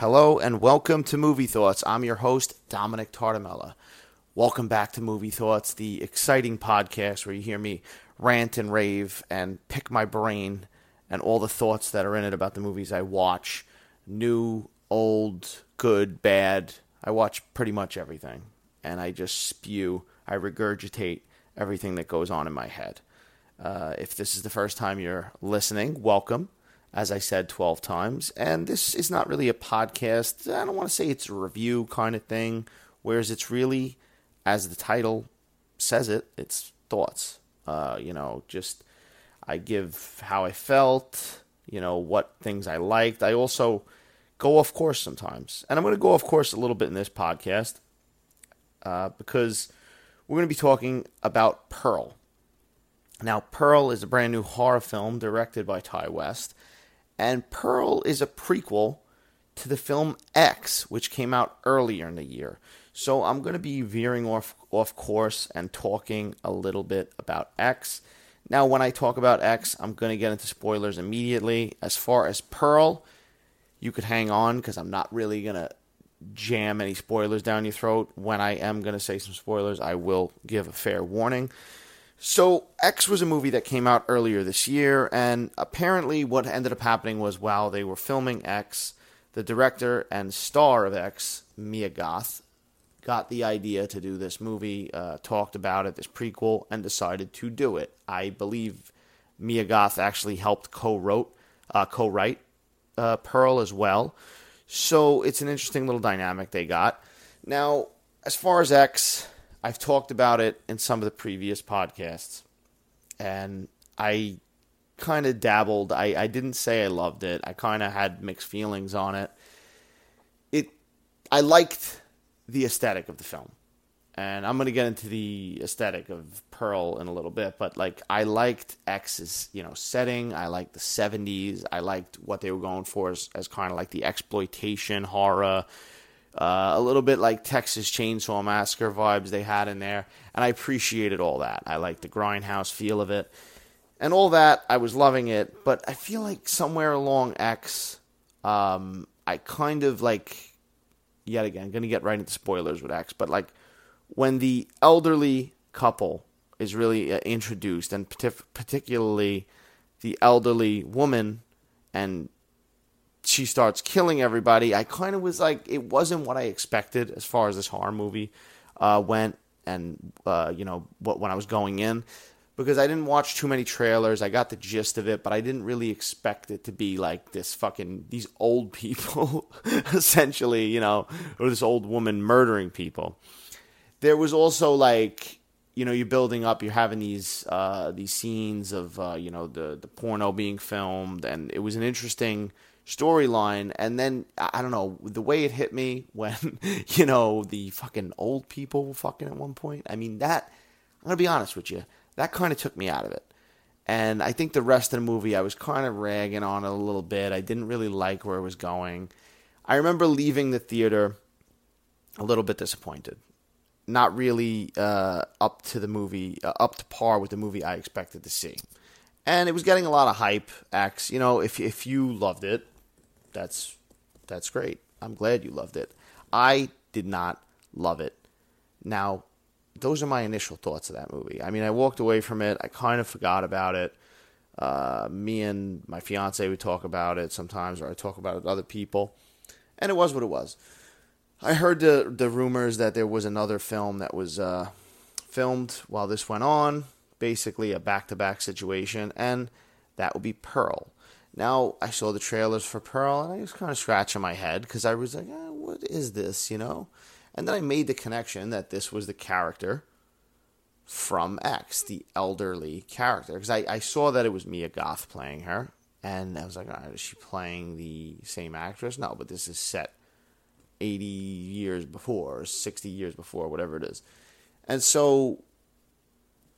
Hello and welcome to Movie Thoughts. I'm your host, Dominic Tartamella. Welcome back to Movie Thoughts, the exciting podcast where you hear me rant and rave and pick my brain and all the thoughts that are in it about the movies I watch. New, old, good, bad. I watch pretty much everything. And I just spew, I regurgitate everything that goes on in my head. Uh, if this is the first time you're listening, welcome as I said 12 times. And this is not really a podcast. I don't want to say it's a review kind of thing, whereas it's really, as the title says it, it's thoughts. Uh, you know, just I give how I felt, you know, what things I liked. I also go off course sometimes. And I'm going to go off course a little bit in this podcast uh, because we're going to be talking about Pearl. Now, Pearl is a brand new horror film directed by Ti West and Pearl is a prequel to the film X, which came out earlier in the year. So I'm going to be veering off off course and talking a little bit about X. Now, when I talk about X, I'm going to get into spoilers immediately. As far as Pearl, you could hang on because I'm not really going to jam any spoilers down your throat. When I am going to say some spoilers, I will give a fair warning. So, X was a movie that came out earlier this year, and apparently, what ended up happening was while they were filming X, the director and star of X, Mia Goth, got the idea to do this movie, uh, talked about it, this prequel, and decided to do it. I believe Mia Goth actually helped co-wrote, uh, co-write uh, Pearl as well. So it's an interesting little dynamic they got. Now, as far as X, I've talked about it in some of the previous podcasts, and I kind of dabbled. I, I didn't say I loved it. I kind of had mixed feelings on it. It I liked the aesthetic of the film. And I'm going to get into the aesthetic of Pearl in a little bit, but like I liked X's, you know, setting. I liked the 70s. I liked what they were going for as, as kind of like the exploitation horror uh, a little bit like Texas Chainsaw Massacre vibes they had in there, and I appreciated all that. I liked the grindhouse feel of it, and all that. I was loving it, but I feel like somewhere along X, um, I kind of like, yet again, I'm gonna get right into spoilers with X, but like when the elderly couple is really uh, introduced, and particularly the elderly woman and she starts killing everybody. I kind of was like, it wasn't what I expected as far as this horror movie uh, went, and uh, you know, what when I was going in, because I didn't watch too many trailers. I got the gist of it, but I didn't really expect it to be like this fucking these old people, essentially, you know, or this old woman murdering people. There was also like you know you're building up you're having these uh, these scenes of uh, you know the the porno being filmed and it was an interesting storyline and then I don't know the way it hit me when you know the fucking old people fucking at one point. I mean that I'm gonna be honest with you, that kind of took me out of it. And I think the rest of the movie I was kind of ragging on it a little bit. I didn't really like where it was going. I remember leaving the theater a little bit disappointed. Not really uh, up to the movie, uh, up to par with the movie I expected to see and it was getting a lot of hype. X, you know, if if you loved it, that's that's great. I'm glad you loved it. I did not love it. Now, those are my initial thoughts of that movie. I mean, I walked away from it. I kind of forgot about it. Uh, me and my fiance would talk about it sometimes, or I talk about it with other people, and it was what it was. I heard the the rumors that there was another film that was uh, filmed while this went on, basically a back to back situation, and that would be Pearl. Now I saw the trailers for Pearl and I was kind of scratching my head because I was like, eh, what is this, you know? And then I made the connection that this was the character from X, the elderly character. Because I, I saw that it was Mia Goth playing her. And I was like, right, is she playing the same actress? No, but this is set 80 years before, or 60 years before, whatever it is. And so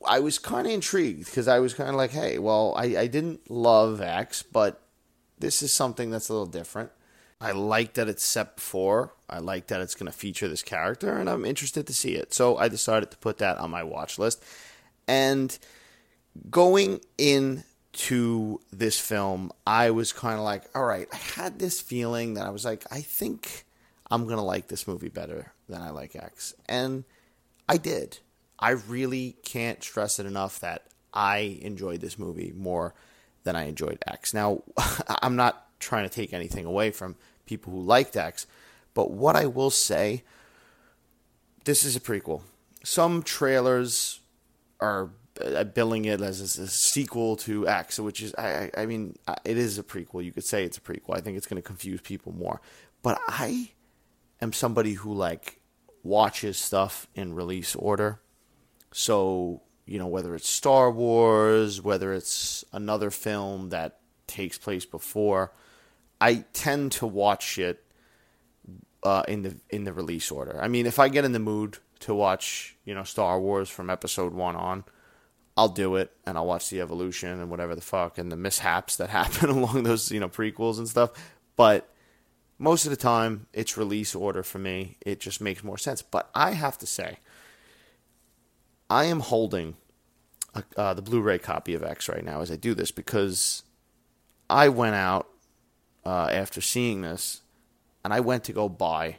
I was kind of intrigued because I was kind of like, hey, well, I, I didn't love X, but this is something that's a little different. I like that it's set before. I like that it's going to feature this character, and I'm interested to see it. So I decided to put that on my watch list. And going into this film, I was kind of like, all right, I had this feeling that I was like, I think I'm going to like this movie better than I like X. And I did. I really can't stress it enough that I enjoyed this movie more than I enjoyed X. Now, I'm not trying to take anything away from people who liked X, but what I will say, this is a prequel. Some trailers are uh, billing it as a, sequel to X, which is, I, I mean, it is a prequel. You could say it's a prequel. I think it's going to confuse people more. But I am somebody who like watches stuff in release order. So you know, whether it's Star Wars, whether it's another film that takes place before, I tend to watch it uh, in the in the release order. I mean, if I get in the mood to watch, you know, Star Wars from Episode One on, I'll do it, and I'll watch the evolution and whatever the fuck and the mishaps that happen along those, you know, prequels and stuff. But most of the time, it's release order for me. It just makes more sense. But I have to say I am holding uh, the Blu-ray copy of X right now as I do this because I went out uh, after seeing this and I went to go buy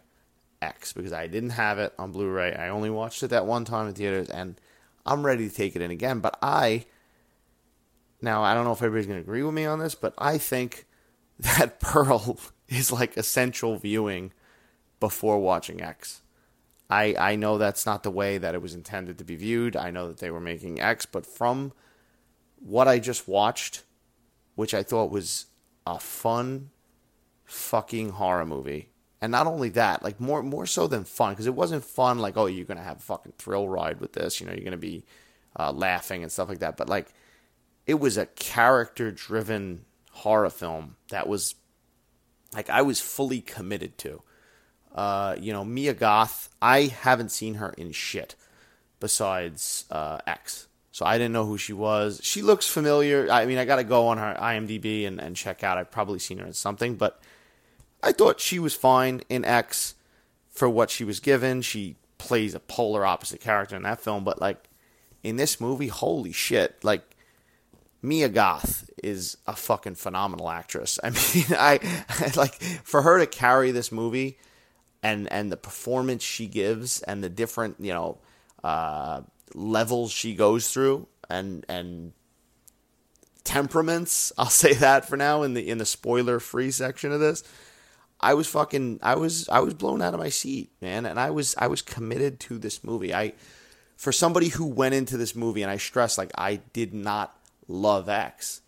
X because I didn't have it on Blu-ray. I only watched it that one time in theaters, and I'm ready to take it in again. But I now I don't know if everybody's going to agree with me on this, but I think that Pearl is like essential viewing before watching X. I I know that's not the way that it was intended to be viewed. I know that they were making X, but from what I just watched, which I thought was a fun fucking horror movie. And not only that, like more more so than fun, because it wasn't fun like, oh, you're gonna have a fucking thrill ride with this, you know, you're gonna be uh, laughing and stuff like that. But like, it was a character driven horror film that was like I was fully committed to. Uh, you know, Mia Goth, I haven't seen her in shit besides uh, X. So I didn't know who she was. She looks familiar. I mean, I got to go on her IMDb and, and check out. I've probably seen her in something, but I thought she was fine in X for what she was given. She plays a polar opposite character in that film, but like in this movie, holy shit. Like Mia Goth is a fucking phenomenal actress. I mean, I, I like for her to carry this movie and and the performance she gives and the different you know uh, levels she goes through and and temperaments. I'll say that for now in the in the spoiler free section of this. I was fucking I was I was blown out of my seat, man, and I was I was committed to this movie. I for somebody who went into this movie and I stress like I did not love X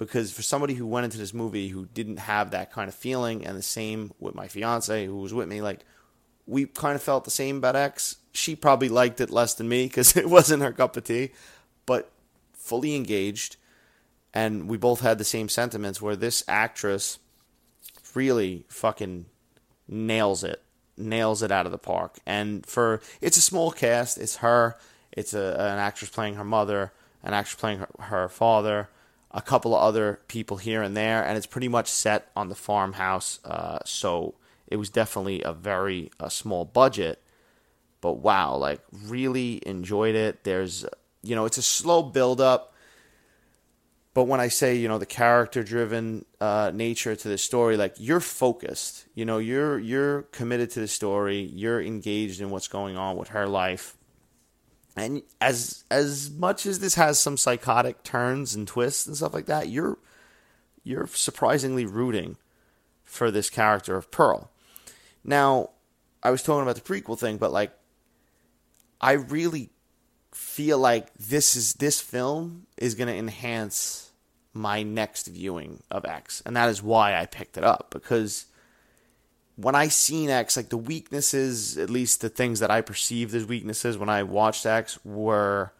because for somebody who went into this movie who didn't have that kind of feeling, and the same with my fiance who was with me, like we kind of felt the same about X. She probably liked it less than me because it wasn't her cup of tea, but fully engaged, and we both had the same sentiments. Where this actress really fucking nails it, nails it out of the park, and for it's a small cast. It's her. It's a, an actress playing her mother, an actress playing her, her father a couple of other people here and there, and it's pretty much set on the farmhouse. Uh, so it was definitely a very a small budget, but wow, like really enjoyed it. There's you know it's a slow build up, but when I say you know the character driven uh, nature to the story, like you're focused. You know you're you're committed to the story. You're engaged in what's going on with her life and as as much as this has some psychotic turns and twists and stuff like that, you're you're surprisingly rooting for this character of Pearl. Now, I was talking about the prequel thing, but like I really feel like this is this film is going to enhance my next viewing of X, and that is why I picked it up because when I seen X, like the weaknesses, at least the things that I perceived as weaknesses when I watched X, were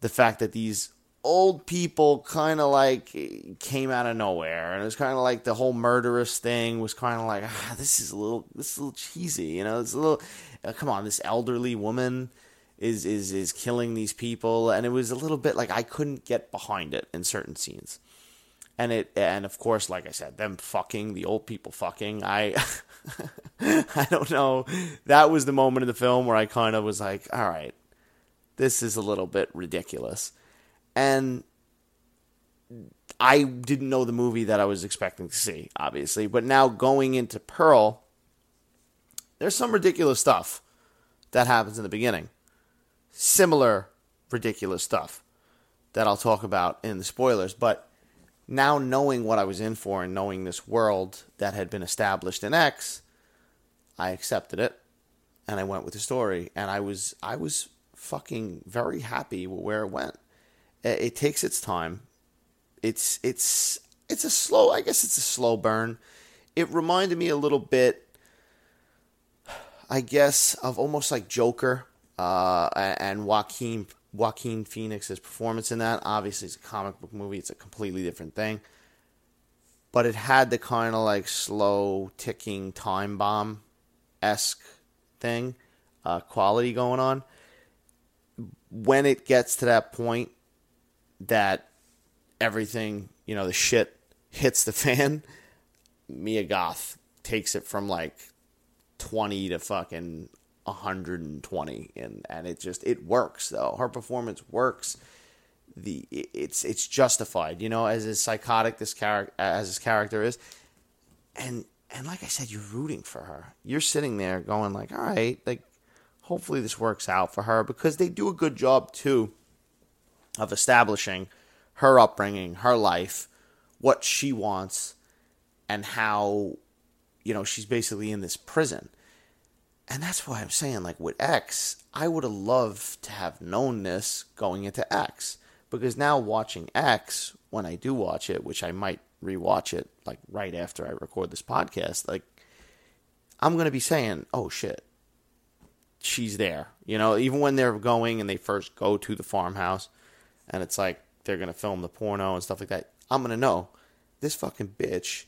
the fact that these old people kind of like came out of nowhere, and it was kind of like the whole murderous thing was kind of like, ah, this is a little, this is a little cheesy, you know? It's a little, uh, come on, this elderly woman is is is killing these people, and it was a little bit like I couldn't get behind it in certain scenes and it and of course like i said them fucking the old people fucking i i don't know that was the moment in the film where i kind of was like all right this is a little bit ridiculous and I didn't know the movie that I was expecting to see, obviously. But now going into Pearl, there's some ridiculous stuff that happens in the beginning. Similar ridiculous stuff that I'll talk about in the spoilers. But now knowing what I was in for and knowing this world that had been established in X, I accepted it and I went with the story. And I was I was fucking very happy with where it went. It, it takes its time. It's it's it's a slow I guess it's a slow burn. It reminded me a little bit I guess of almost like Joker uh, and Joaquin Joaquin Phoenix's performance in that. Obviously, it's a comic book movie; it's a completely different thing. But it had the kind of like slow ticking time bomb esque thing, uh, quality going on. When it gets to that point that everything, you know, the shit hits the fan, Mia Goth takes it from like 20 to fucking 120 and and it just it works though. Her performance works. The it's it's justified you know as as psychotic this character as his character is. And and like i said you're rooting for her. You're sitting there going like all right like hopefully this works out for her because they do a good job too of establishing her upbringing her life what she wants and how you know she's basically in this prison and that's why I'm saying, like with X, I would have loved to have known this going into X. Because now watching X, when I do watch it, which I might rewatch it like right after I record this podcast, like I'm gonna be saying, Oh shit, she's there. You know, even when they're going and they first go to the farmhouse and it's like they're gonna film the porno and stuff like that, I'm gonna know this fucking bitch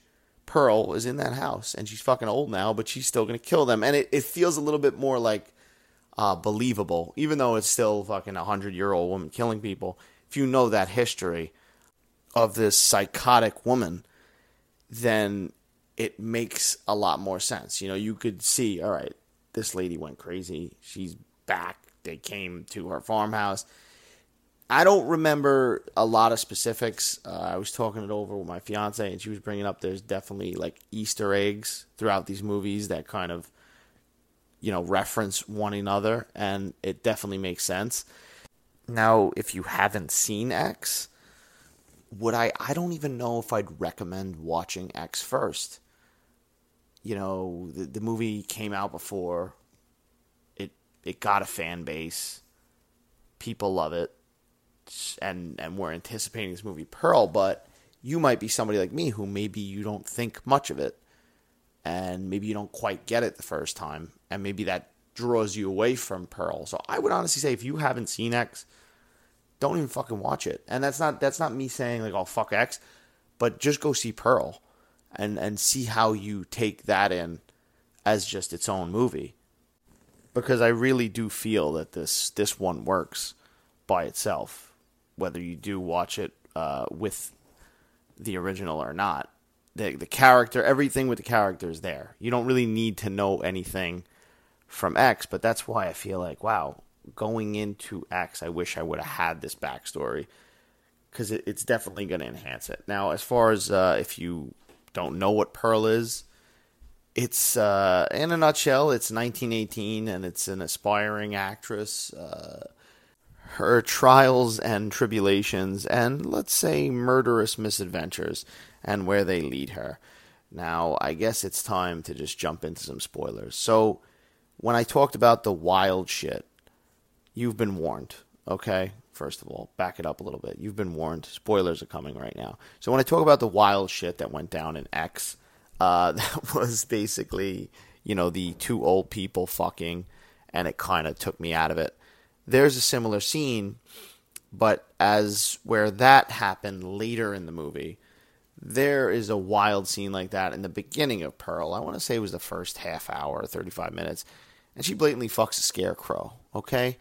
Pearl is in that house and she's fucking old now, but she's still gonna kill them. And it, it feels a little bit more like uh, believable, even though it's still fucking a hundred year old woman killing people. If you know that history of this psychotic woman, then it makes a lot more sense. You know, you could see, all right, this lady went crazy. She's back. They came to her farmhouse. I don't remember a lot of specifics. Uh, I was talking it over with my fiance, and she was bringing up there's definitely like Easter eggs throughout these movies that kind of, you know, reference one another, and it definitely makes sense. Now, if you haven't seen X, would I? I don't even know if I'd recommend watching X first. You know, the the movie came out before. It it got a fan base. People love it and and we're anticipating this movie Pearl, but you might be somebody like me who maybe you don't think much of it, and maybe you don't quite get it the first time, and maybe that draws you away from Pearl. So I would honestly say if you haven't seen X, don't even fucking watch it. And that's not that's not me saying like oh fuck X, but just go see Pearl, and and see how you take that in as just its own movie. Because I really do feel that this this one works by itself whether you do watch it uh, with the original or not. The the character, everything with the character is there. You don't really need to know anything from X, but that's why I feel like wow, going into X, I wish I would have had this backstory because it, it's definitely going to enhance it. Now, as far as uh, if you don't know what Pearl is, it's uh, in a nutshell, it's 1918 and it's an aspiring actress. Uh, her trials and tribulations and let's say murderous misadventures and where they lead her. Now, I guess it's time to just jump into some spoilers. So, when I talked about the wild shit, you've been warned, okay? First of all, back it up a little bit. You've been warned. Spoilers are coming right now. So, when I talk about the wild shit that went down in X, uh, that was basically, you know, the two old people fucking, and it kind of took me out of it there's a similar scene, but as where that happened later in the movie, there is a wild scene like that in the beginning of Pearl. I want to say it was the first half hour, 35 minutes, and she blatantly fucks a scarecrow, okay?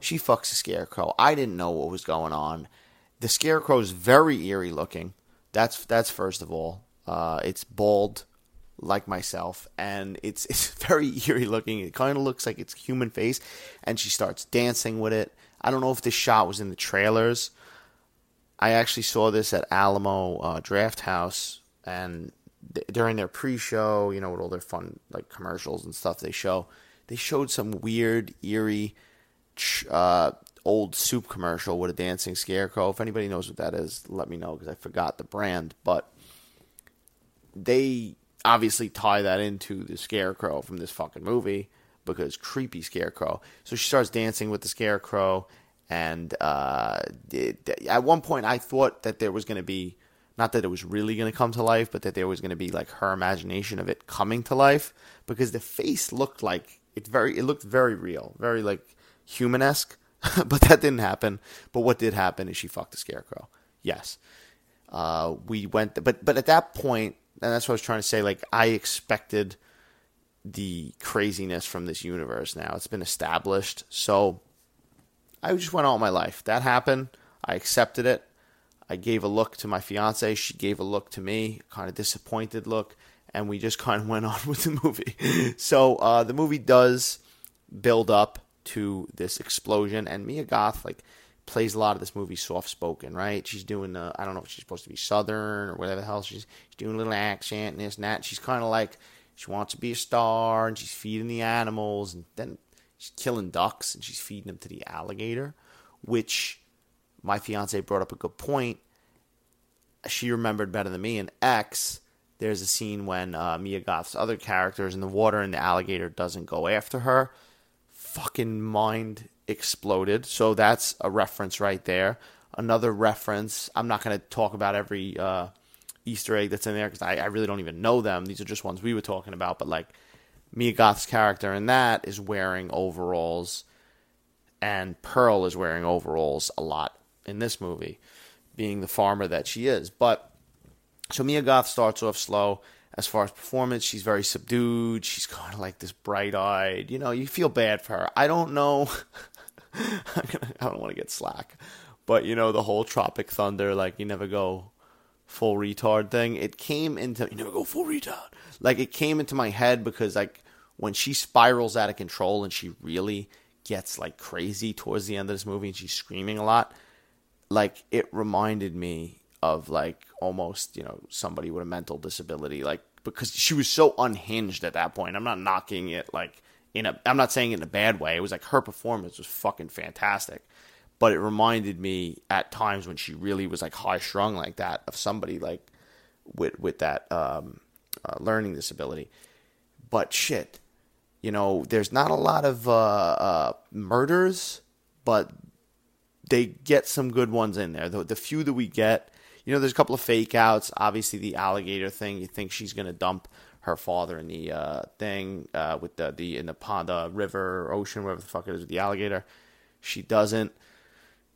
She fucks a scarecrow. I didn't know what was going on. The scarecrow is very eerie looking. That's that's first of all. Uh, it's bald like myself, and it's it's very eerie looking. It kind of looks like it's human face, and she starts dancing with it. I don't know if this shot was in the trailers. I actually saw this at Alamo uh, Drafthouse, and th- during their pre-show, you know, with all their fun like commercials and stuff they show, they showed some weird, eerie, uh, old soup commercial with a dancing scarecrow. If anybody knows what that is, let me know because I forgot the brand. But they obviously tie that into the scarecrow from this fucking movie because creepy scarecrow. So she starts dancing with the scarecrow, and uh, at one point I thought that there was going to be not that it was really going to come to life, but that there was going to be like her imagination of it coming to life because the face looked like it very it looked very real, very like humanesque. but that didn't happen. But what did happen is she fucked the scarecrow. Yes. Uh, we went, but but at that point, and that's what I was trying to say. Like I expected the craziness from this universe. Now it's been established, so I just went all my life. That happened. I accepted it. I gave a look to my fiance. She gave a look to me, kind of disappointed look, and we just kind of went on with the movie. so uh, the movie does build up to this explosion, and Mia Goth like plays a lot of this movie soft spoken, right? She's doing the I don't know if she's supposed to be southern or whatever the hell she's she's doing a little accent and this and that. She's kind of like she wants to be a star and she's feeding the animals and then she's killing ducks and she's feeding them to the alligator, which my fiance brought up a good point. She remembered better than me. In X, there's a scene when uh, Mia Goth's other characters in the water and the alligator doesn't go after her. Fucking mind exploded. So that's a reference right there. Another reference. I'm not going to talk about every uh, Easter egg that's in there because I, I, really don't even know them. These are just ones we were talking about. But like Mia Goth's character in that is wearing overalls, and Pearl is wearing overalls a lot in this movie, being the farmer that she is. But so Mia Goth starts off slow. As far as performance, she's very subdued. She's kind of like this bright eyed. You know, you feel bad for her. I don't know. I don't want to get slack, but you know the whole Tropic Thunder, like you never go full retard thing. It came into you never go full retard. Like it came into my head because like when she spirals out of control and she really gets like crazy towards the end of this movie and she's screaming a lot, like it reminded me of like almost you know somebody with a mental disability, like because she was so unhinged at that point. I'm not knocking it like in a I'm not saying in a bad way. It was like her performance was fucking fantastic. But it reminded me at times when she really was like high strung like that of somebody like with with that um, uh, learning disability. But shit, you know, there's not a lot of uh, uh, murders, but they get some good ones in there. The, the few that we get, you know, there's a couple of fake outs. Obviously, the alligator thing. You think she's gonna dump her father in the uh, thing uh, with the the in the pond, the river, ocean, whatever the fuck it is with the alligator. She doesn't.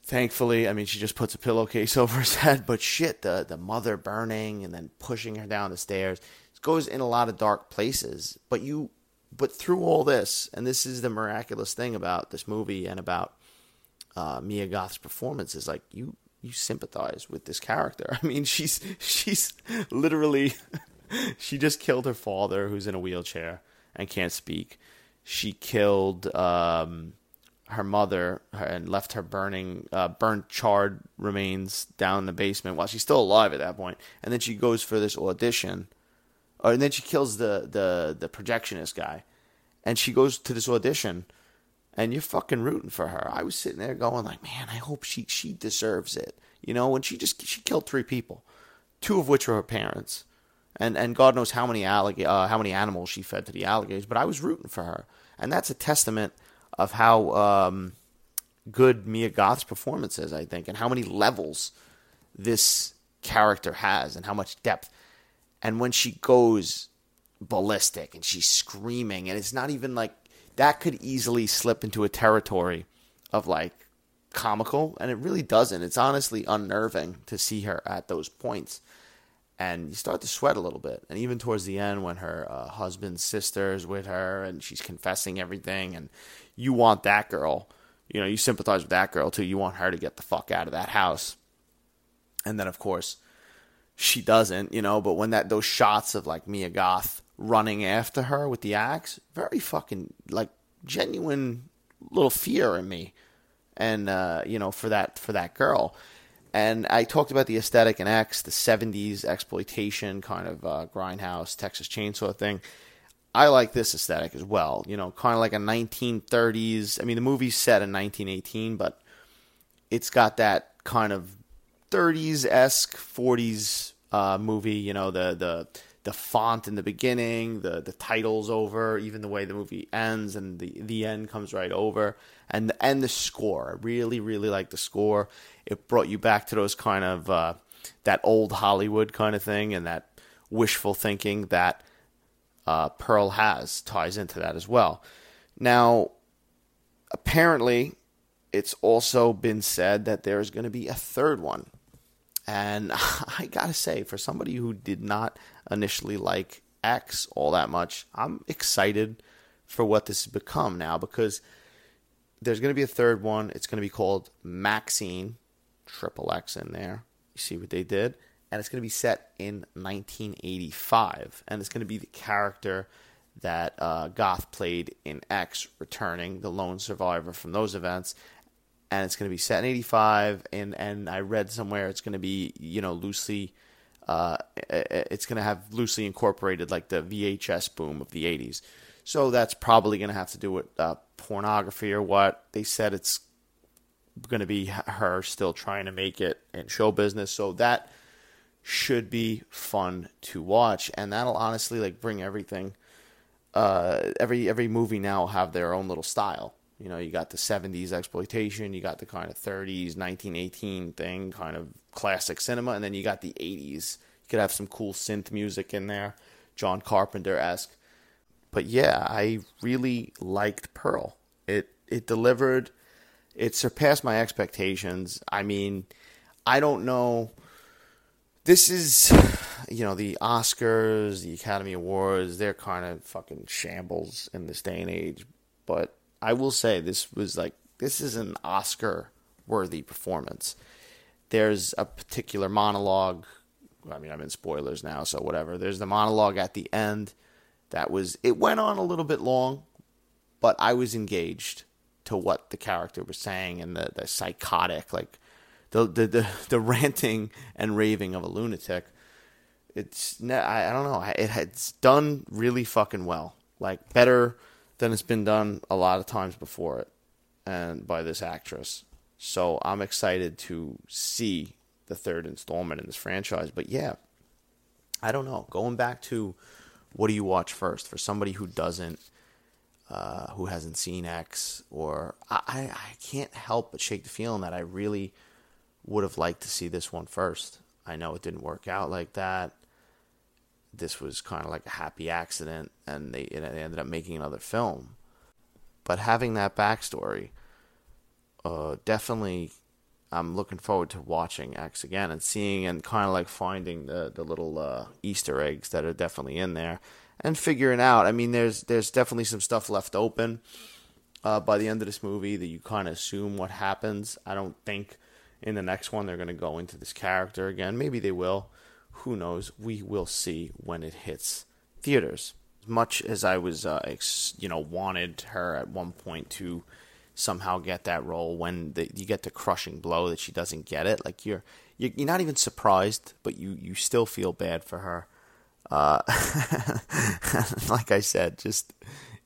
Thankfully, I mean, she just puts a pillowcase over his head. But shit, the the mother burning and then pushing her down the stairs it goes in a lot of dark places. But you, but through all this, and this is the miraculous thing about this movie and about uh, Mia Goth's performance is like you you sympathize with this character. I mean, she's she's literally she just killed her father, who's in a wheelchair and can't speak. She killed um, her mother and left her burning, uh, burnt, charred remains down in the basement while she's still alive at that point. And then she goes for this audition, or and then she kills the the the projectionist guy, and she goes to this audition, and you're fucking rooting for her. I was sitting there going like, man, I hope she she deserves it. You know, when she just she killed three people, two of which were her parents and and God knows how many allig- uh, how many animals she fed to the alligators. But I was rooting for her, and that's a testament of how um, good Mia Goth's performance is, I think, and how many levels this character has, and how much depth. And when she goes ballistic and she's screaming, and it's not even like that could easily slip into a territory of like comical, and it really doesn't. It's honestly unnerving to see her at those points and you start to sweat a little bit. And even towards the end, when her uh, husband's sister is with her and she's confessing everything, and you want that girl, you know, you sympathize with that girl too. You want her to get the fuck out of that house. And then, of course, she doesn't, you know. But when that those shots of like Mia Goth running after her with the axe, very fucking like genuine little fear in me, and uh, you know, for that for that girl and I talked about the aesthetic in X, the '70s exploitation kind of uh, grindhouse Texas Chainsaw thing. I like this aesthetic as well. You know, kind of like a 1930s. I mean, the movie's set in 1918, but it's got that kind of 30s esque 40s uh, movie. You know, the the the font in the beginning, the the titles over, even the way the movie ends, and the the end comes right over, and the, and the score. I really really like the score. It brought you back to those kind of uh, that old Hollywood kind of thing, and that wishful thinking that uh, Pearl has ties into that as well. Now, apparently, it's also been said that there's going to be a third one. And I gotta say, for somebody who did not initially like X all that much, I'm excited for what this has become now because there's going to be a third one. It's going to be called Maxine, triple X in there. You see what they did? And it's going to be set in 1985. And it's going to be the character that uh, Goth played in X, returning the lone survivor from those events and it's going to be set in 85 and and I read somewhere it's going to be you know loosely uh, it's going to have loosely incorporated like the VHS boom of the 80s so that's probably going to have to do with uh, pornography or what. They said it's going to be her still trying to make it in show business. So that should be fun to watch. And that'll honestly like bring everything uh, every every movie now have their own little style. You know, you got the 70s exploitation, you got the kind of 30s, 1918 thing, kind of classic cinema, and then you got the 80s. You could have some cool synth music in there, John Carpenter esque. But yeah, I really liked Pearl. It it delivered. It surpassed my expectations. I mean, I don't know. This is, you know, the Oscars, the Academy Awards. They're kind of fucking shambles in this day and age. But I will say this was like this is an Oscar worthy performance. There's a particular monologue. I mean, I'm in spoilers now, so whatever. There's the monologue at the end that was it went on a little bit long, but I was engaged to what the character was saying and the, the psychotic like the, the the the ranting and raving of a lunatic. It's I, I don't know. It, it's done really fucking well. Like better than it's been done a lot of times before it and by this actress. So I'm excited to see the third installment in this franchise. But yeah, I don't know. Going back to what do you watch first for somebody who doesn't, uh, who hasn't seen X, or I, I can't help but shake the feeling that I really would have liked to see this one first. I know it didn't work out like that this was kind of like a happy accident, and they, they ended up making another film. But having that backstory, uh, definitely, I'm looking forward to watching X again and seeing and kind of like finding the the little uh, Easter eggs that are definitely in there and figuring out. I mean, there's there's definitely some stuff left open uh, by the end of this movie that you kind of assume what happens. I don't think in the next one they're going to go into this character again. Maybe they will who knows? We will see when it hits theaters. As much as I was, uh, ex- you know, wanted her at one point to somehow get that role, when the, you get the crushing blow that she doesn't get it, like you're you're, not even surprised, but you you still feel bad for her. Uh, like I said, just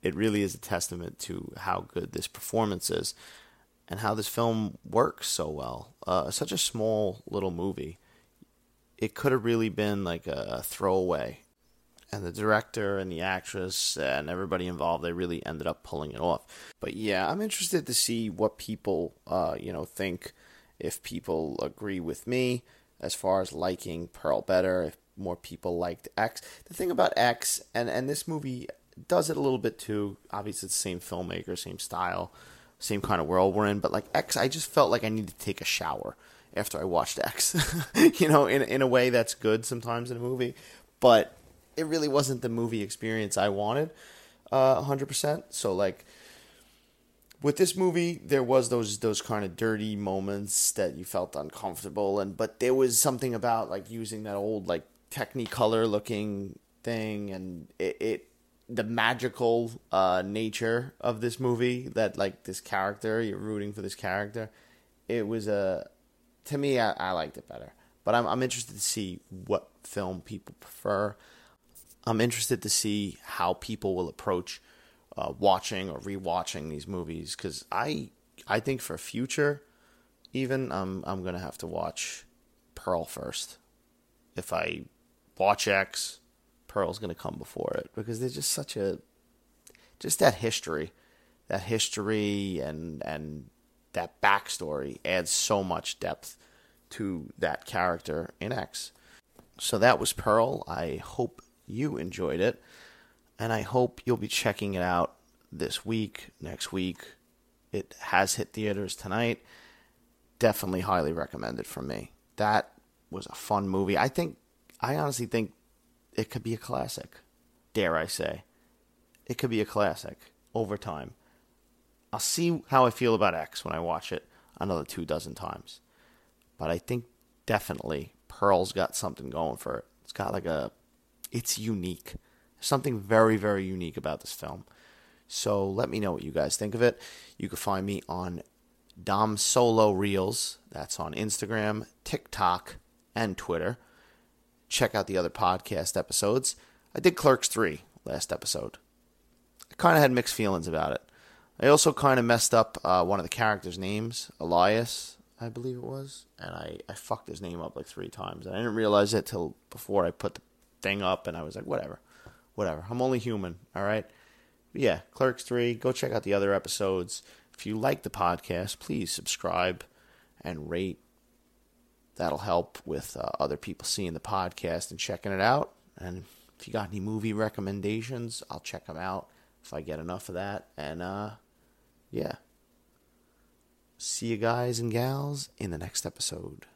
it really is a testament to how good this performance is and how this film works so well. Uh, such a small little movie it could have really been like a throwaway. And the director and the actress and everybody involved, they really ended up pulling it off. But yeah, I'm interested to see what people, uh, you know, think. If people agree with me as far as liking Pearl better, if more people liked X. The thing about X, and and this movie does it a little bit too. Obviously, it's the same filmmaker, same style, same kind of world we're in. But like X, I just felt like I needed to take a shower after I watched X. you know, in in a way that's good sometimes in a movie, but it really wasn't the movie experience I wanted, uh, hundred percent. So like with this movie, there was those those kind of dirty moments that you felt uncomfortable, and but there was something about like using that old like Technicolor looking thing, and it, it the magical uh, nature of this movie that like this character you're rooting for this character. It was a to me, I, I liked it better. But I'm I'm interested to see what film people prefer. I'm interested to see how people will approach uh, watching or rewatching these movies because I I think for future, even I'm I'm gonna have to watch Pearl first. If I watch X, Pearl's gonna come before it because there's just such a just that history, that history and and that backstory adds so much depth to that character in X. So that was Pearl. I hope you enjoyed it, and I hope you'll be checking it out this week, next week. It has hit theaters tonight. Definitely highly recommended from me. That was a fun movie. I think, I honestly think it could be a classic. Dare I say. It could be a classic over time. I'll see how I feel about X when I watch it another two dozen times. But I think definitely Pearl's got something going for it. It's got like a, it's unique. Something very, very unique about this film. So let me know what you guys think of it. You can find me on Dom Solo Reels. That's on Instagram, TikTok, and Twitter. Check out the other podcast episodes. I did Clerks 3 last episode. I kind of had mixed feelings about it. I also kind of messed up uh, one of the characters' names, Elias, I believe it was, and I, I fucked his name up like three times. And I didn't realize it till before I put the thing up, and I was like, whatever, whatever. I'm only human, all right? But yeah, Clerks 3, go check out the other episodes. If you like the podcast, please subscribe and rate. That'll help with uh, other people seeing the podcast and checking it out. And if you got any movie recommendations, I'll check them out if I get enough of that. And uh, yeah. See you guys and gals in the next episode.